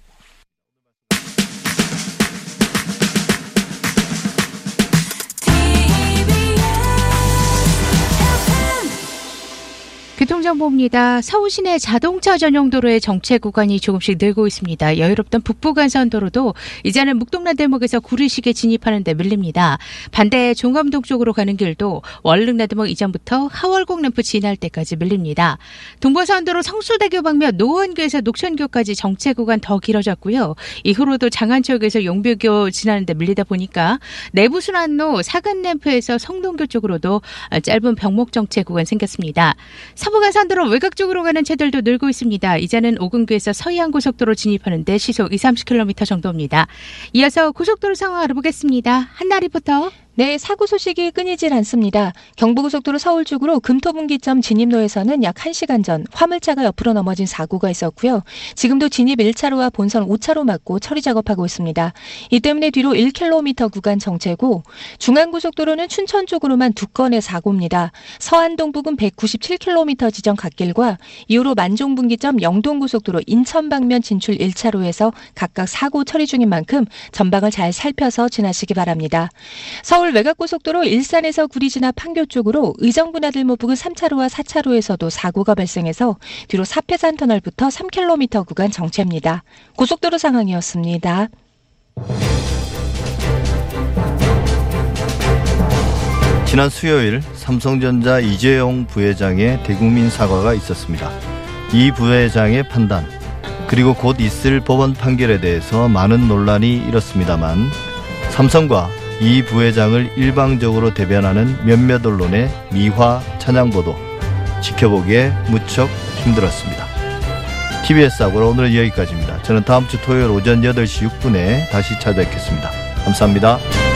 교통정보입니다. 서울 시내 자동차 전용 도로의 정체 구간이 조금씩 늘고 있습니다. 여유롭던 북부간선도로도 이제는 묵동란 대목에서 구리시계 진입하는 데 밀립니다. 반대 종암동 쪽으로 가는 길도 월릉나 대목 이전부터 하월곡 램프 지날 때까지 밀립니다. 동부선도로 성수대교 방면 노원교에서 녹천교까지 정체 구간 더 길어졌고요. 이후로도 장안쪽에서 용비교 지나는 데 밀리다 보니까 내부순환로 사근램프에서 성동교 쪽으로도 짧은 병목 정체 구간 생겼습니다. 서부간선도로 외곽 쪽으로 가는 차들도 늘고 있습니다. 이제는 오금교에서 서해안 고속도로 진입하는데 시속 2, 30km 정도입니다. 이어서 고속도로 상황 알아보겠습니다. 한나 리포터. 네, 사고 소식이 끊이질 않습니다. 경부고속도로 서울 쪽으로 금토분기점 진입로에서는 약 1시간 전 화물차가 옆으로 넘어진 사고가 있었고요. 지금도 진입 1차로와 본선 5차로 막고 처리 작업하고 있습니다. 이 때문에 뒤로 1km 구간 정체고 중앙고속도로는 춘천 쪽으로만 두 건의 사고입니다. 서안동 부근 197km 지점 갓길과 이후로 만종분기점 영동고속도로 인천 방면 진출 1차로에서 각각 사고 처리 중인 만큼 전방을 잘 살펴서 지나시기 바랍니다. 서울 외곽고속도로 일산에서 구리 지나 판교 쪽으로 의정부나들목 부근 3차로와 4차로에서도 사고가 발생해서 뒤로 사패산 터널부터 3km 구간 정체입니다. 고속도로 상황이었습니다. 지난 수요일 삼성전자 이재용 부회장의 대국민 사과가 있었습니다. 이 부회장의 판단 그리고 곧 있을 법원 판결에 대해서 많은 논란이 일었습니다만 삼성과 이 부회장을 일방적으로 대변하는 몇몇 언론의 미화 찬양 보도 지켜보기에 무척 힘들었습니다. TBS 하고 오늘은 여기까지입니다. 저는 다음 주 토요일 오전 8시 6분에 다시 찾아뵙겠습니다. 감사합니다.